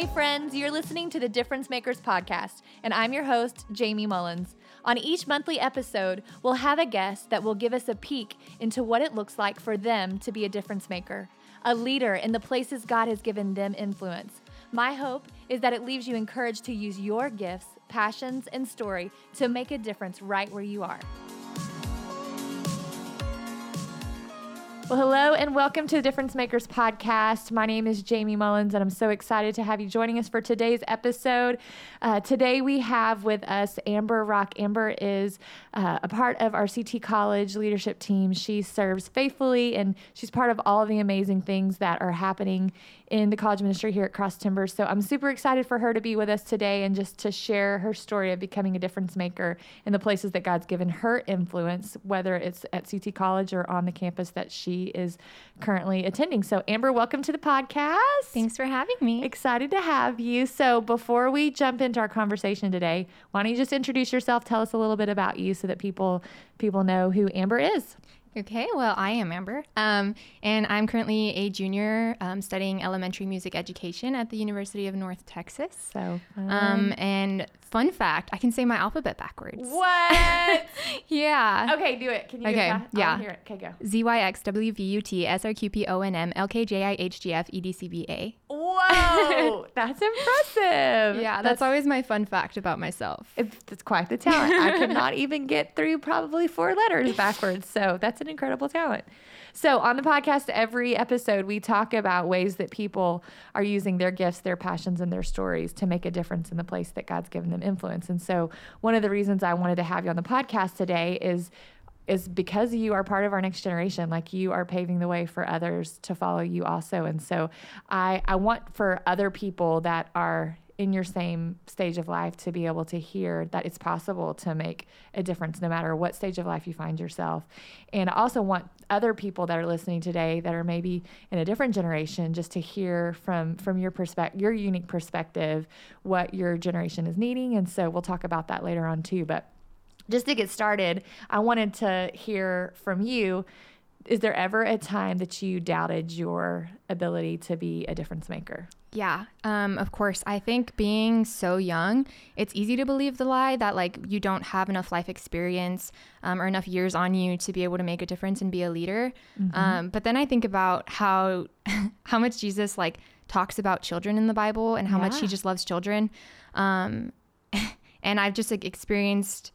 Hey, friends, you're listening to the Difference Makers podcast, and I'm your host, Jamie Mullins. On each monthly episode, we'll have a guest that will give us a peek into what it looks like for them to be a difference maker, a leader in the places God has given them influence. My hope is that it leaves you encouraged to use your gifts, passions, and story to make a difference right where you are. Well, hello and welcome to the Difference Makers podcast. My name is Jamie Mullins, and I'm so excited to have you joining us for today's episode. Uh, today, we have with us Amber Rock. Amber is uh, a part of our CT College leadership team. She serves faithfully, and she's part of all of the amazing things that are happening in the college ministry here at Cross Timber. So I'm super excited for her to be with us today and just to share her story of becoming a difference maker in the places that God's given her influence, whether it's at CT College or on the campus that she is currently attending. So, Amber, welcome to the podcast. Thanks for having me. Excited to have you. So, before we jump into our conversation today, why don't you just introduce yourself? Tell us a little bit about you so that people people know who Amber is. Okay, well, I am Amber, um, and I'm currently a junior um, studying elementary music education at the University of North Texas. So, um, and fun fact, I can say my alphabet backwards. What? yeah. Okay, do it. Can you? Okay, Do yeah. Hear it. Okay, go. Z Y X W V U T S R Q P O N M L K J I H G F E D C B A. Whoa, that's impressive. Yeah, that's always my fun fact about myself. It's, it's quite the talent. I could not even get through probably four letters backwards. So that's an incredible talent. So on the podcast, every episode, we talk about ways that people are using their gifts, their passions, and their stories to make a difference in the place that God's given them influence. And so one of the reasons I wanted to have you on the podcast today is is because you are part of our next generation like you are paving the way for others to follow you also. And so i i want for other people that are in your same stage of life to be able to hear that it's possible to make a difference no matter what stage of life you find yourself. And i also want other people that are listening today that are maybe in a different generation just to hear from from your perspective your unique perspective what your generation is needing. And so we'll talk about that later on too but just to get started, I wanted to hear from you. Is there ever a time that you doubted your ability to be a difference maker? Yeah, um, of course. I think being so young, it's easy to believe the lie that like you don't have enough life experience um, or enough years on you to be able to make a difference and be a leader. Um, but then I think about how how much Jesus like talks about children in the Bible and how much he just loves children. Um, and I've just like experienced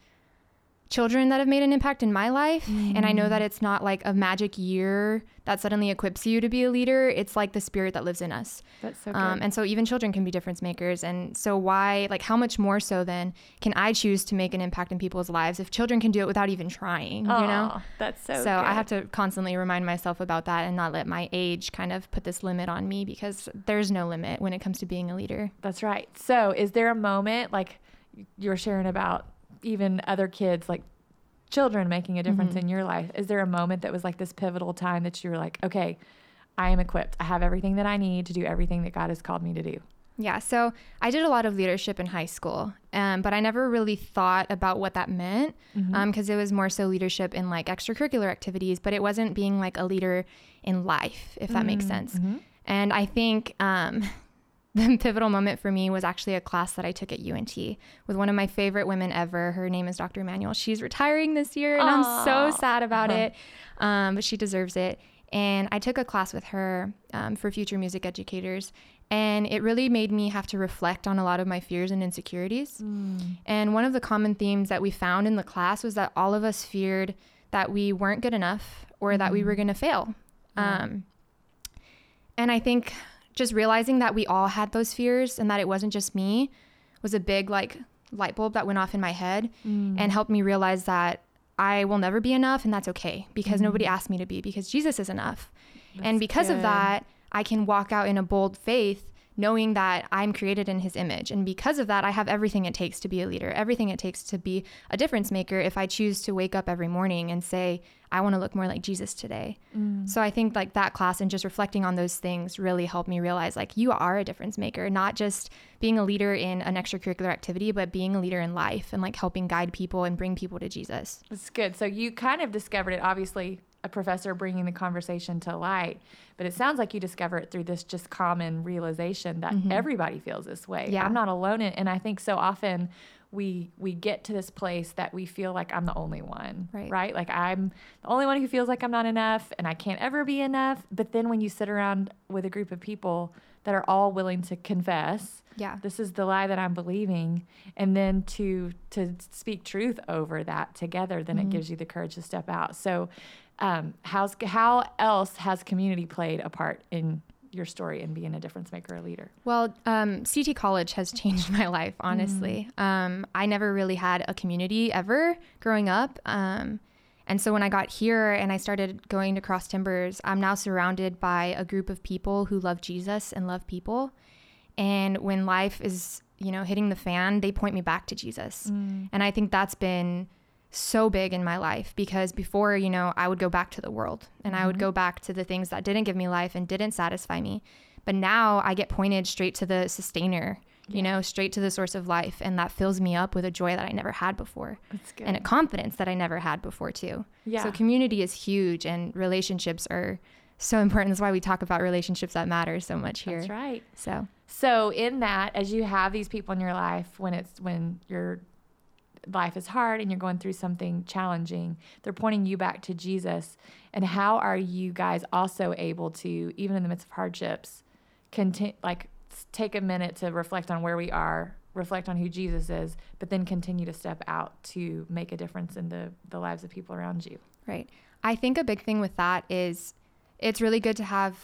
children that have made an impact in my life and i know that it's not like a magic year that suddenly equips you to be a leader it's like the spirit that lives in us That's so good. um, and so even children can be difference makers and so why like how much more so then can i choose to make an impact in people's lives if children can do it without even trying you know that's so. so i have to constantly remind myself about that and not let my age kind of put this limit on me because there's no limit when it comes to being a leader That's right. So, is there a moment like you were sharing about even other kids, like children making a difference Mm-hmm. in your life? Is there a moment that was like this pivotal time that you were like, okay, I am equipped. I have everything that I need to do everything that God has called me to do? Yeah, so I did a lot of leadership in high school, um, but I never really thought about what that meant because it was more so leadership in like extracurricular activities, but it wasn't being like a leader in life, if that makes sense. And I think um, the pivotal moment for me was actually a class that I took at UNT with one of my favorite women ever. Her name is Dr. Emanuel. She's retiring this year, and I'm so sad about it, um, but she deserves it. And I took a class with her um, for future music educators, and it really made me have to reflect on a lot of my fears and insecurities. And one of the common themes that we found in the class was that all of us feared that we weren't good enough or that we were going to fail. Um, and I think just realizing that we all had those fears and that it wasn't just me was a big like light bulb that went off in my head mm. and helped me realize that I will never be enough and that's okay because nobody mm. asked me to be because Jesus is enough. and because good. of that, I can walk out in a bold faith knowing that I'm created in his image. And because of that, I have everything it takes to be a leader, everything it takes to be a difference maker if I choose to wake up every morning and say, I want to look more like Jesus today. Mm. So I think like that class and just reflecting on those things really helped me realize like you are a difference maker, not just being a leader in an extracurricular activity, but being a leader in life and like helping guide people and bring people to Jesus. That's good. So you kind of discovered it obviously a professor bringing the conversation to light. But it sounds like you discover it through this just common realization that Mhm. everybody feels this way. Yeah. I'm not alone in and I think so often we we get to this place that we feel like I'm the only one. Right. Like I'm the only one who feels like I'm not enough and I can't ever be enough. But then when you sit around with a group of people that are all willing to confess Yeah. this is the lie that I'm believing, and then to to speak truth over that together, then Mhm. it gives you the courage to step out. So, um, how's how else has community played a part in your story and being a difference maker, a leader? Well, um, CT College has changed my life, honestly. Um, I never really had a community ever growing up. Um, and so when I got here and I started going to Cross Timbers, I'm now surrounded by a group of people who love Jesus and love people. And when life is, you know, hitting the fan, they point me back to Jesus. And I think that's been so big in my life because before, you know, I would go back to the world and I would Mhm. go back to the things that didn't give me life and didn't satisfy me. But now I get pointed straight to the sustainer, you know, straight to the source of life. And that fills me up with a joy that I never had before That's good. and a confidence that I never had before, too. yeah. So community is huge and relationships are so important. That's why we talk about relationships that matter so much here. That's right. So, So in that, as you have these people in your life, when it's when your life is hard and you're going through something challenging, they're pointing you back to Jesus. And how are you guys also able to, even in the midst of hardships, continue like take a minute to reflect on where we are, reflect on who Jesus is, but then continue to step out to make a difference in the the lives of people around you. Right. I think a big thing with that is it's really good to have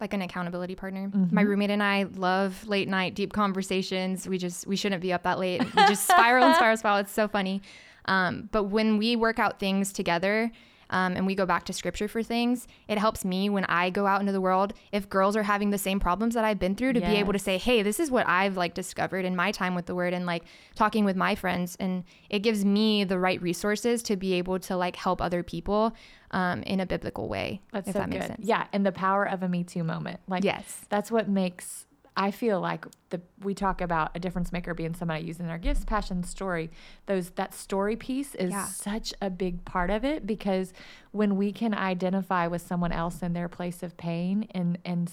like an accountability partner. My Mhm. roommate and I love late night deep conversations. We just we shouldn't be up that late. We just spiral and spiral, spiral. It's so funny. Um, but when we work out things together, um, and we go back to scripture for things, it helps me when I go out into the world. If girls are having the same problems that I've been through, to be able to say, "Hey, this is what I've like discovered in my time with the Word," and like talking with my friends, and it gives me the right resources to be able to like help other people um, in a biblical way. That's if so that good. makes sense. Yeah, and the power of a Me Too moment. Like Yes. that's what makes I feel like the we talk about a difference maker being somebody using their gifts, passion, story. Those that story piece is Yeah. such a big part of it because when we can identify with someone else in their place of pain and and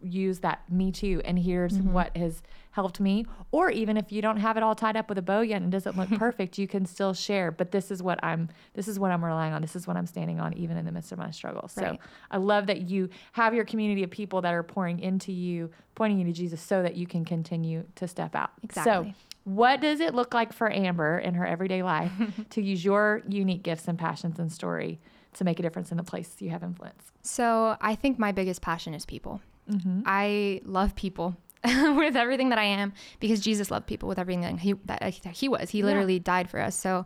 use that me too and here's Mhm. what has helped me or even if you don't have it all tied up with a bow yet and doesn't look perfect you can still share but this is what i'm this is what i'm relying on this is what i'm standing on even in the midst of my struggle so Right. I love that you have your community of people that are pouring into you, pointing you to Jesus so that you can continue to step out. Exactly. So, what does it look like for Amber in her everyday life to use your unique gifts and passions and story to make a difference in the place you have influence? So I think my biggest passion is people. Mm-hmm. I love people with everything that I am because Jesus loved people with everything that he, that he was. He Yeah. literally died for us. So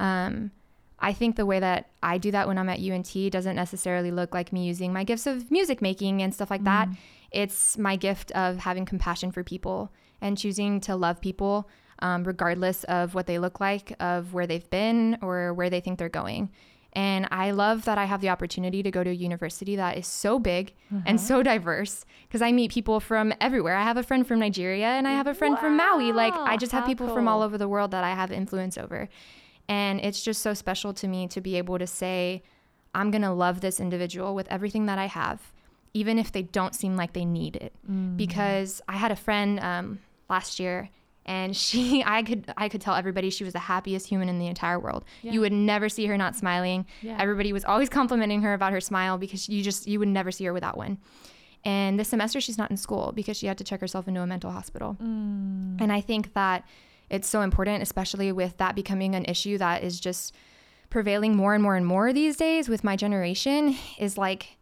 um, I think the way that I do that when I'm at UNT doesn't necessarily look like me using my gifts of music making and stuff like that. It's my gift of having compassion for people and choosing to love people um, regardless of what they look like, of where they've been, or where they think they're going. And I love that I have the opportunity to go to a university that is so big and so diverse because I meet people from everywhere. I have a friend from Nigeria and I have a friend from Maui. Like, I just have people from all over the world that I have influence over. And it's just so special to me to be able to say, I'm going to love this individual with everything that I have, even if they don't seem like they need it. Mm. Because I had a friend um, last year and she I could I could tell everybody she was the happiest human in the entire world. Yeah. You would never see her not smiling. Yeah. Everybody was always complimenting her about her smile because you just you would never see her without one. And this semester she's not in school because she had to check herself into a mental hospital. Mm. And I think that it's so important, especially with that becoming an issue that is just prevailing more and more and more these days with my generation is like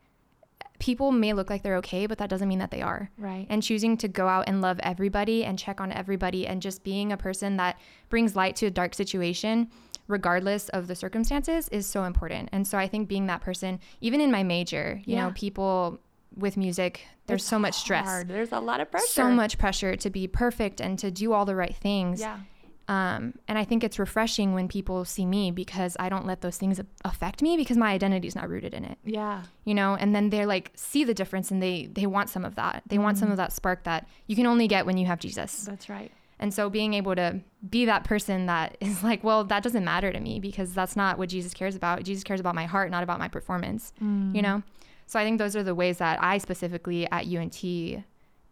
people may look like they're okay, but that doesn't mean that they are. Right. And choosing to go out and love everybody and check on everybody and just being a person that brings light to a dark situation regardless of the circumstances is so important. And so I think being that person, even in my major, you Yeah. know, people with music, there's It's so much stress. hard. There's a lot of pressure. So much pressure to be perfect and to do all the right things. Yeah. Um, and I think it's refreshing when people see me because I don't let those things affect me because my identity is not rooted in it, Yeah. you know. And then they're like see the difference and they they want some of that. They want some Mhm. of that spark that you can only get when you have Jesus. That's right. And so being able to be that person that is like, well, that doesn't matter to me because that's not what Jesus cares about. Jesus cares about my heart, not about my performance, Mm. you know? So I think those are the ways that I specifically at UNT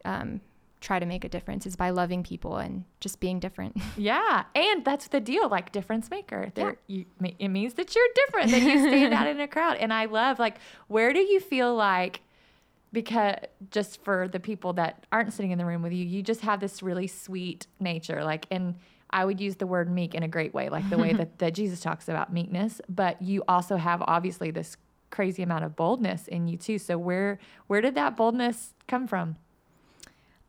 um, try to make a difference is by loving people and just being different. Yeah, and that's the deal. Like difference maker. There, you, it means that you're different. That you stand out in a crowd. And I love like, where do you feel like? Because just for the people that aren't sitting in the room with you, you just have this really sweet nature. Like, and I would use the word meek in a great way, like the way that, that Jesus talks about meekness. But you also have obviously this crazy amount of boldness in you too. So where where did that boldness come from?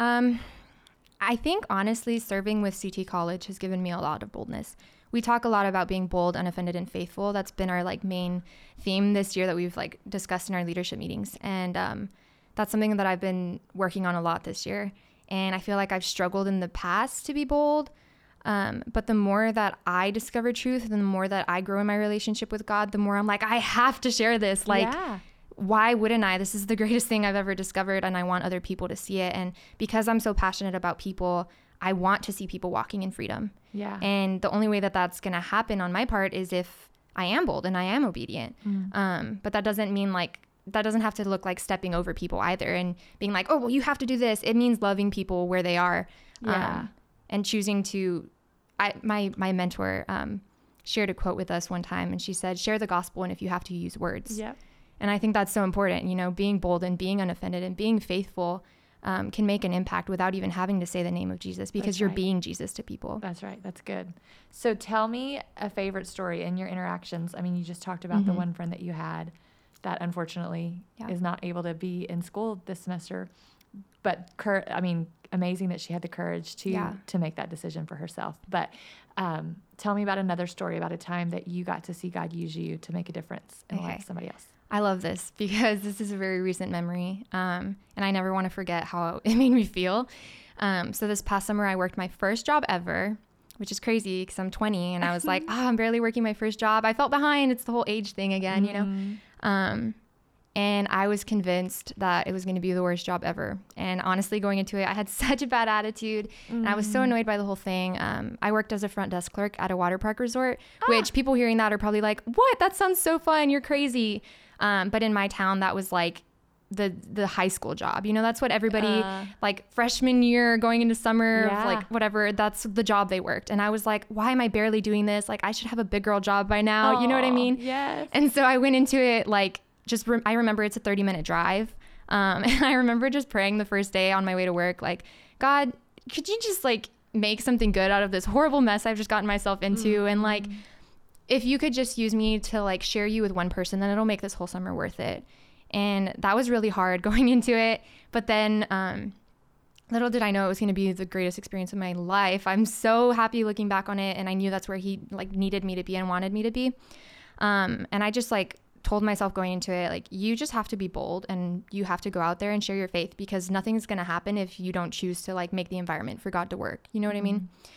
Um, I think honestly, serving with CT College has given me a lot of boldness. We talk a lot about being bold, unoffended, and faithful. That's been our like main theme this year that we've like discussed in our leadership meetings, and um, that's something that I've been working on a lot this year. And I feel like I've struggled in the past to be bold, um, but the more that I discover truth, and the more that I grow in my relationship with God, the more I'm like, I have to share this. Like, yeah. Why wouldn't I? This is the greatest thing I've ever discovered, and I want other people to see it. And because I'm so passionate about people, I want to see people walking in freedom. Yeah. And the only way that that's going to happen on my part is if I am bold and I am obedient. Mm. Um, but that doesn't mean like, that doesn't have to look like stepping over people either and being like, oh, well, you have to do this. It means loving people where they are. Yeah. Um, and choosing to, I, my, my mentor, um, shared a quote with us one time and she said, share the gospel. And if you have to use words, Yep. And I think that's so important. You know, being bold and being unoffended and being faithful um, can make an impact without even having to say the name of Jesus because That's you're right. being Jesus to people. That's right. That's good. So tell me a favorite story in your interactions. I mean, you just talked about the Mhm. one friend that you had that unfortunately Yeah. is not able to be in school this semester. But cur- I mean, amazing that she had the courage to Yeah. to make that decision for herself. But um, tell me about another story about a time that you got to see God use you to make a difference in the life of somebody else. I love this because this is a very recent memory, um, and I never want to forget how it made me feel. Um, so this past summer, I worked my first job ever, which is crazy because I'm 20, and I was like, oh, I'm barely working my first job. I felt behind. It's the whole age thing again, you know. Mhm. Um, and I was convinced that it was going to be the worst job ever. And honestly, going into it, I had such a bad attitude, and I was so annoyed by the whole thing. Um, I worked as a front desk clerk at a water park resort, which people hearing that are probably like, "What? That sounds so fun! You're crazy." Um, but in my town, that was like the the high school job. You know, that's what everybody Uh. like freshman year going into summer, Yeah. like whatever. That's the job they worked, and I was like, "Why am I barely doing this? Like, I should have a big girl job by now." You know what I mean? Yes. And so I went into it like just rem- I remember it's a 30 minute drive. Um, and I remember just praying the first day on my way to work, like, God, could you just like make something good out of this horrible mess I've just gotten myself into? And like, if you could just use me to like share you with one person, then it'll make this whole summer worth it. And that was really hard going into it. But then, um, little did I know it was going to be the greatest experience of my life. I'm so happy looking back on it. And I knew that's where he like needed me to be and wanted me to be. Um, and I just like told myself going into it, like, you just have to be bold and you have to go out there and share your faith because nothing's going to happen if you don't choose to like make the environment for God to work. You know what I mean? Mm-hmm.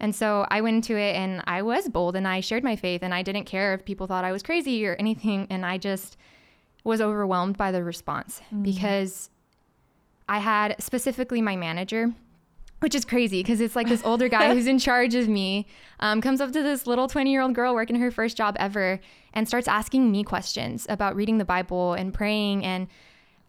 And so I went into it and I was bold and I shared my faith and I didn't care if people thought I was crazy or anything. And I just was overwhelmed by the response mm. because I had specifically my manager, which is crazy because it's like this older guy who's in charge of me, um, comes up to this little 20 year old girl working her first job ever and starts asking me questions about reading the Bible and praying. And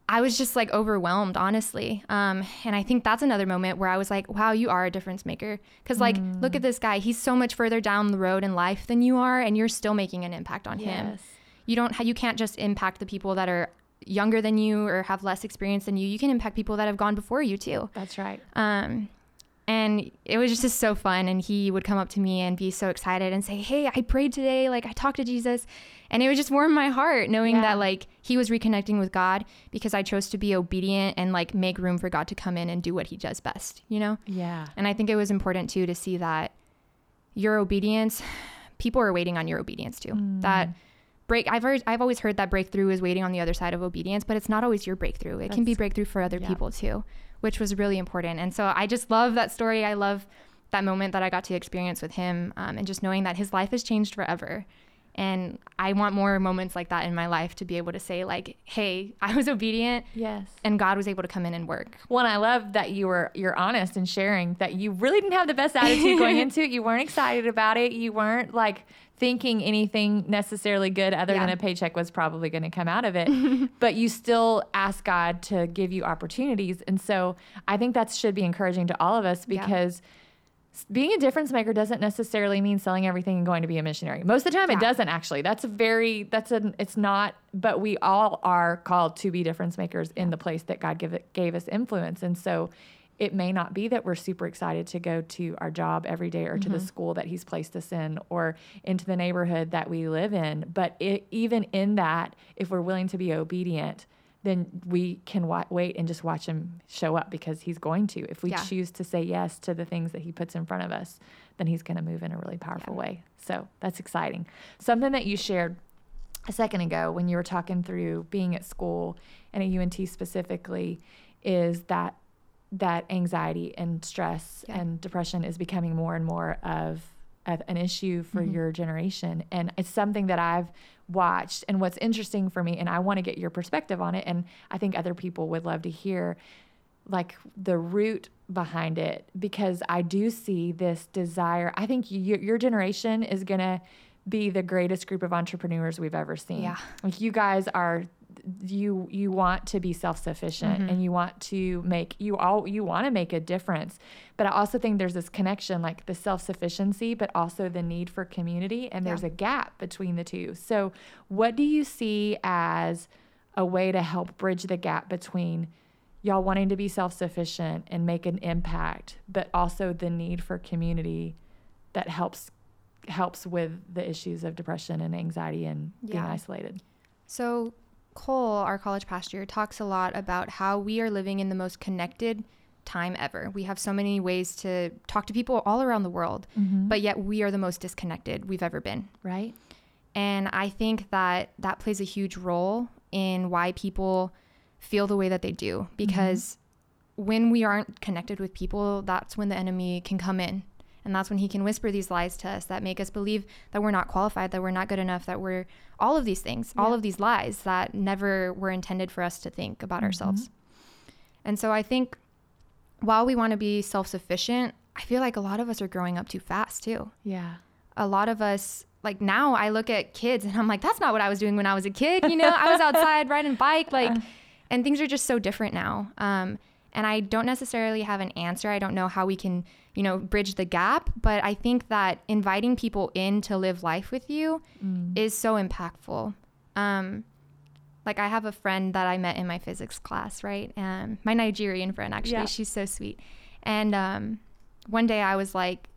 I was just like overwhelmed, honestly. Um, and I think that's another moment where I was like, wow, you are a difference maker. Because, like, look at this guy. He's so much further down the road in life than you are, and you're still making an impact on him you don't ha- you can't just impact the people that are younger than you or have less experience than you you can impact people that have gone before you too That's right. um and it was just so fun and he would come up to me and be so excited and say hey i prayed today like i talked to jesus and it would just warm my heart knowing Yeah. that like he was reconnecting with god because i chose to be obedient and like make room for god to come in and do what he does best you know Yeah. and I think it was important too to see that your obedience, people are waiting on your obedience too. Mm. That break, I've heard, I've always heard that breakthrough is waiting on the other side of obedience, but it's not always your breakthrough. It can be breakthrough for other yeah. people too, which was really important. And so I just love that story. I love that moment that I got to experience with him, um, and just knowing that his life has changed forever. And I want more moments like that in my life to be able to say, like, hey, I was obedient. Yes. And God was able to come in and work. Well, I love that you were you're honest and sharing that you really didn't have the best attitude going into it. You weren't excited about it. You weren't like thinking anything necessarily good other yeah. than a paycheck was probably going to come out of it. but you still ask God to give you opportunities. And so I think that should be encouraging to all of us because yeah being a difference maker doesn't necessarily mean selling everything and going to be a missionary. Most of the time, yeah. it doesn't actually. That's a very that's a it's not. But we all are called to be difference makers in the place that God give it, gave us influence, and so it may not be that we're super excited to go to our job every day or mm-hmm. to the mm-hmm. school that He's placed us in or into the neighborhood that we live in. But it, even in that, if we're willing to be obedient then we can wa- wait and just watch him show up because he's going to. If we yeah. choose to say yes to the things that he puts in front of us, then he's going to move in a really powerful yeah. way. So that's exciting. Something that you shared a second ago when you were talking through being at school and at UNT specifically is that that anxiety and stress yeah. and depression is becoming more and more of, of an issue for mm-hmm. your generation and it's something that I've watched and what's interesting for me and I want to get your perspective on it and I think other people would love to hear like the root behind it because I do see this desire. I think you, your generation is going to be the greatest group of entrepreneurs we've ever seen. Yeah. Like you guys are you you want to be self-sufficient mm-hmm. and you want to make you all you want to make a difference but i also think there's this connection like the self-sufficiency but also the need for community and there's yeah. a gap between the two so what do you see as a way to help bridge the gap between y'all wanting to be self-sufficient and make an impact but also the need for community that helps helps with the issues of depression and anxiety and yeah. being isolated so Cole, our college pastor, talks a lot about how we are living in the most connected time ever. We have so many ways to talk to people all around the world, mm-hmm. but yet we are the most disconnected we've ever been. Right. And I think that that plays a huge role in why people feel the way that they do because mm-hmm. when we aren't connected with people, that's when the enemy can come in and that's when he can whisper these lies to us that make us believe that we're not qualified, that we're not good enough, that we're all of these things, yeah. all of these lies that never were intended for us to think about mm-hmm. ourselves. And so I think while we want to be self sufficient, I feel like a lot of us are growing up too fast too. Yeah. A lot of us, like now I look at kids and I'm like, that's not what I was doing when I was a kid. You know, I was outside riding bike, like, and things are just so different now. Um, and I don't necessarily have an answer. I don't know how we can, you know, bridge the gap, but I think that inviting people in to live life with you mm. is so impactful. Um, like I have a friend that I met in my physics class, right? Um, my Nigerian friend, actually, yeah. she's so sweet. And um, one day I was like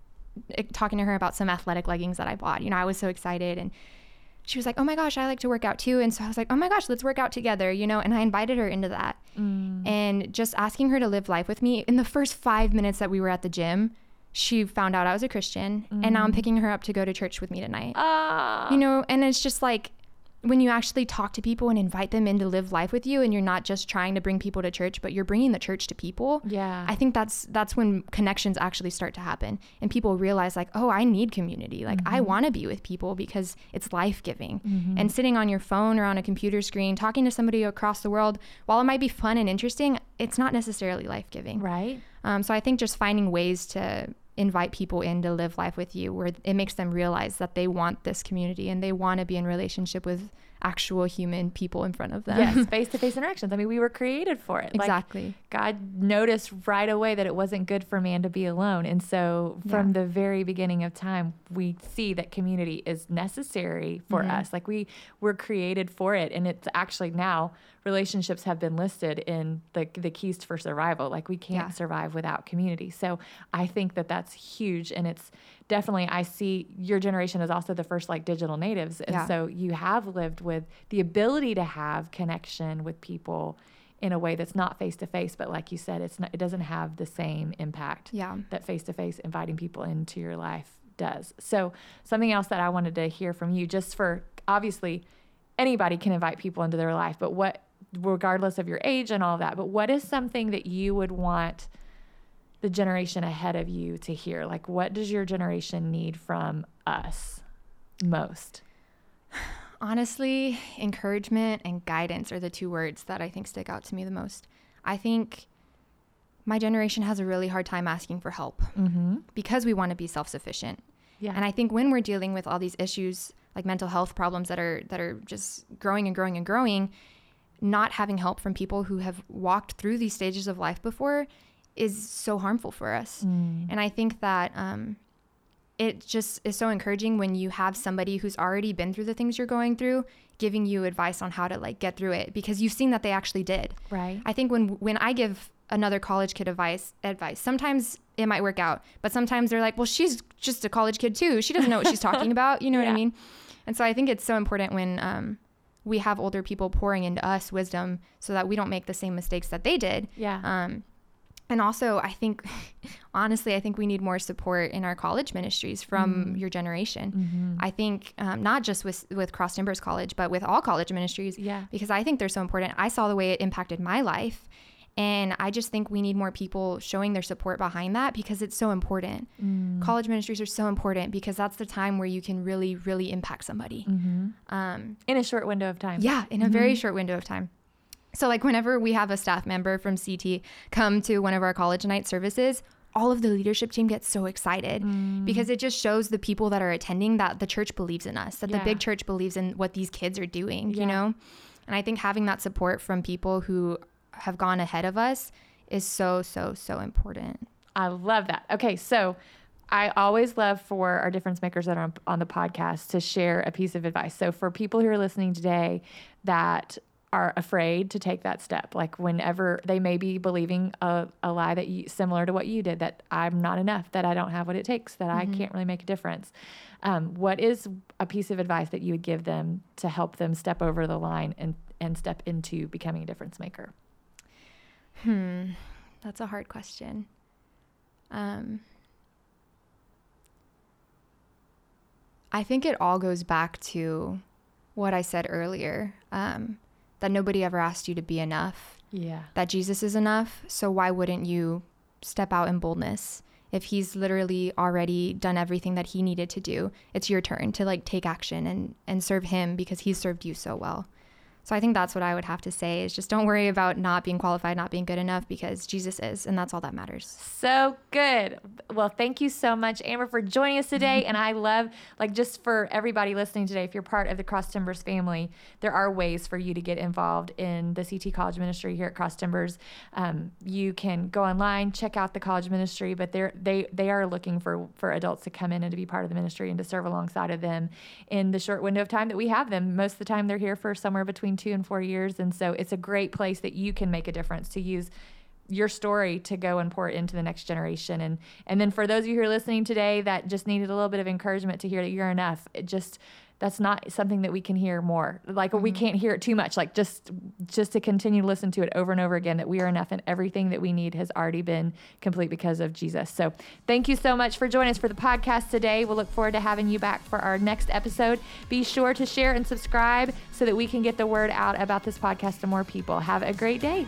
talking to her about some athletic leggings that I bought. You know, I was so excited and she was like, "Oh my gosh, I like to work out too." And so I was like, "Oh my gosh, let's work out together," you know, and I invited her into that. Mm. And just asking her to live life with me in the first 5 minutes that we were at the gym, she found out I was a Christian, mm. and now I'm mm. picking her up to go to church with me tonight. Uh. You know, and it's just like when you actually talk to people and invite them in to live life with you and you're not just trying to bring people to church but you're bringing the church to people yeah. I think that's that's when connections actually start to happen and people realize like oh i need community. Like mm-hmm. i want to be with people because it's life-giving. Mm-hmm. and sitting on your phone or on a computer screen talking to somebody across the world while it might be fun and interesting it's not necessarily life-giving. Right. Um, so i think just finding ways to invite people in to live life with you where it makes them realize that they want this community and they want to be in relationship with actual human people in front of them. Yes, face to face interactions. I mean, we were created for it. Exactly. Like, God noticed right away that it wasn't good for man to be alone. And so from yeah. the very beginning of time, we see that community is necessary for mm-hmm. us. Like we were created for it. And it's actually now relationships have been listed in the, the keys for survival. Like we can't yeah. survive without community. So I think that that's huge. And it's definitely, I see your generation is also the first like digital natives. And yeah. so you have lived with the ability to have connection with people in a way that's not face to face, but like you said, it's not, it doesn't have the same impact yeah. that face to face inviting people into your life does. So something else that I wanted to hear from you, just for obviously anybody can invite people into their life, but what regardless of your age and all that. But what is something that you would want the generation ahead of you to hear? Like, what does your generation need from us most? Honestly, encouragement and guidance are the two words that I think stick out to me the most. I think my generation has a really hard time asking for help Mm-hmm. because we want to be self-sufficient. Yeah. And I think when we're dealing with all these issues like mental health problems that are that are just growing and growing and growing, not having help from people who have walked through these stages of life before is so harmful for us. Mm. And I think that um, it just is so encouraging when you have somebody who's already been through the things you're going through giving you advice on how to like get through it because you've seen that they actually did. Right. I think when when I give another college kid advice advice, sometimes it might work out, but sometimes they're like, "Well, she's just a college kid too. She doesn't know what she's talking about." You know what I mean? And so I think it's so important when um, we have older people pouring into us wisdom so that we don't make the same mistakes that they did. Yeah. Um, and also, I think, honestly, I think we need more support in our college ministries from your generation. Mm-hmm. I think um, not just with with Cross Timbers College, but with all college ministries. Yeah. Because I think they're so important. I saw the way it impacted my life, and I just think we need more people showing their support behind that because it's so important. Mm. College ministries are so important because that's the time where you can really, really impact somebody. Mm-hmm. Um, In a short window of time. yeah, in a very short window of time. So, like, whenever we have a staff member from CT come to one of our college night services, all of the leadership team gets so excited because it just shows the people that are attending that the church believes in us, that Yeah. the big church believes in what these kids are doing, Yeah. you know? And I think having that support from people who have gone ahead of us is so, so, so important. I love that. Okay, so I always love for our difference makers that are on, on the podcast to share a piece of advice. So for people who are listening today that are afraid to take that step, like whenever they may be believing a, a lie that you, similar to what you did, that I'm not enough, that I don't have what it takes, that I can't really make a difference. Um, what is a piece of advice that you would give them to help them step over the line and, and step into becoming a difference maker? Hmm, that's a hard question. Um, I think it all goes back to what I said earlier um, that nobody ever asked you to be enough, Yeah. that Jesus is enough. So why wouldn't you step out in boldness? If he's literally already done everything that he needed to do, it's your turn to like take action and, and serve him because he served you so well. So I think that's what I would have to say is just don't worry about not being qualified, not being good enough because Jesus is, and that's all that matters. So good. Well, thank you so much, Amber, for joining us today. and I love, like, just for everybody listening today, if you're part of the Cross Timbers family, there are ways for you to get involved in the CT College Ministry here at Cross Timbers. Um, you can go online, check out the college ministry, but they're they they are looking for for adults to come in and to be part of the ministry and to serve alongside of them in the short window of time that we have them. Most of the time, they're here for somewhere between two and four years, and so it's a great place that you can make a difference to use your story to go and pour it into the next generation. And and then for those of you who are listening today that just needed a little bit of encouragement to hear that you're enough it just that's not something that we can hear more. Like we mm-hmm. can't hear it too much. Like just just to continue to listen to it over and over again that we are enough and everything that we need has already been complete because of jesus. So thank you so much for joining us for the podcast today. We'll look forward to having you back for our next episode. Be sure to share and subscribe so that we can get the word out about this podcast to more people. Have a great day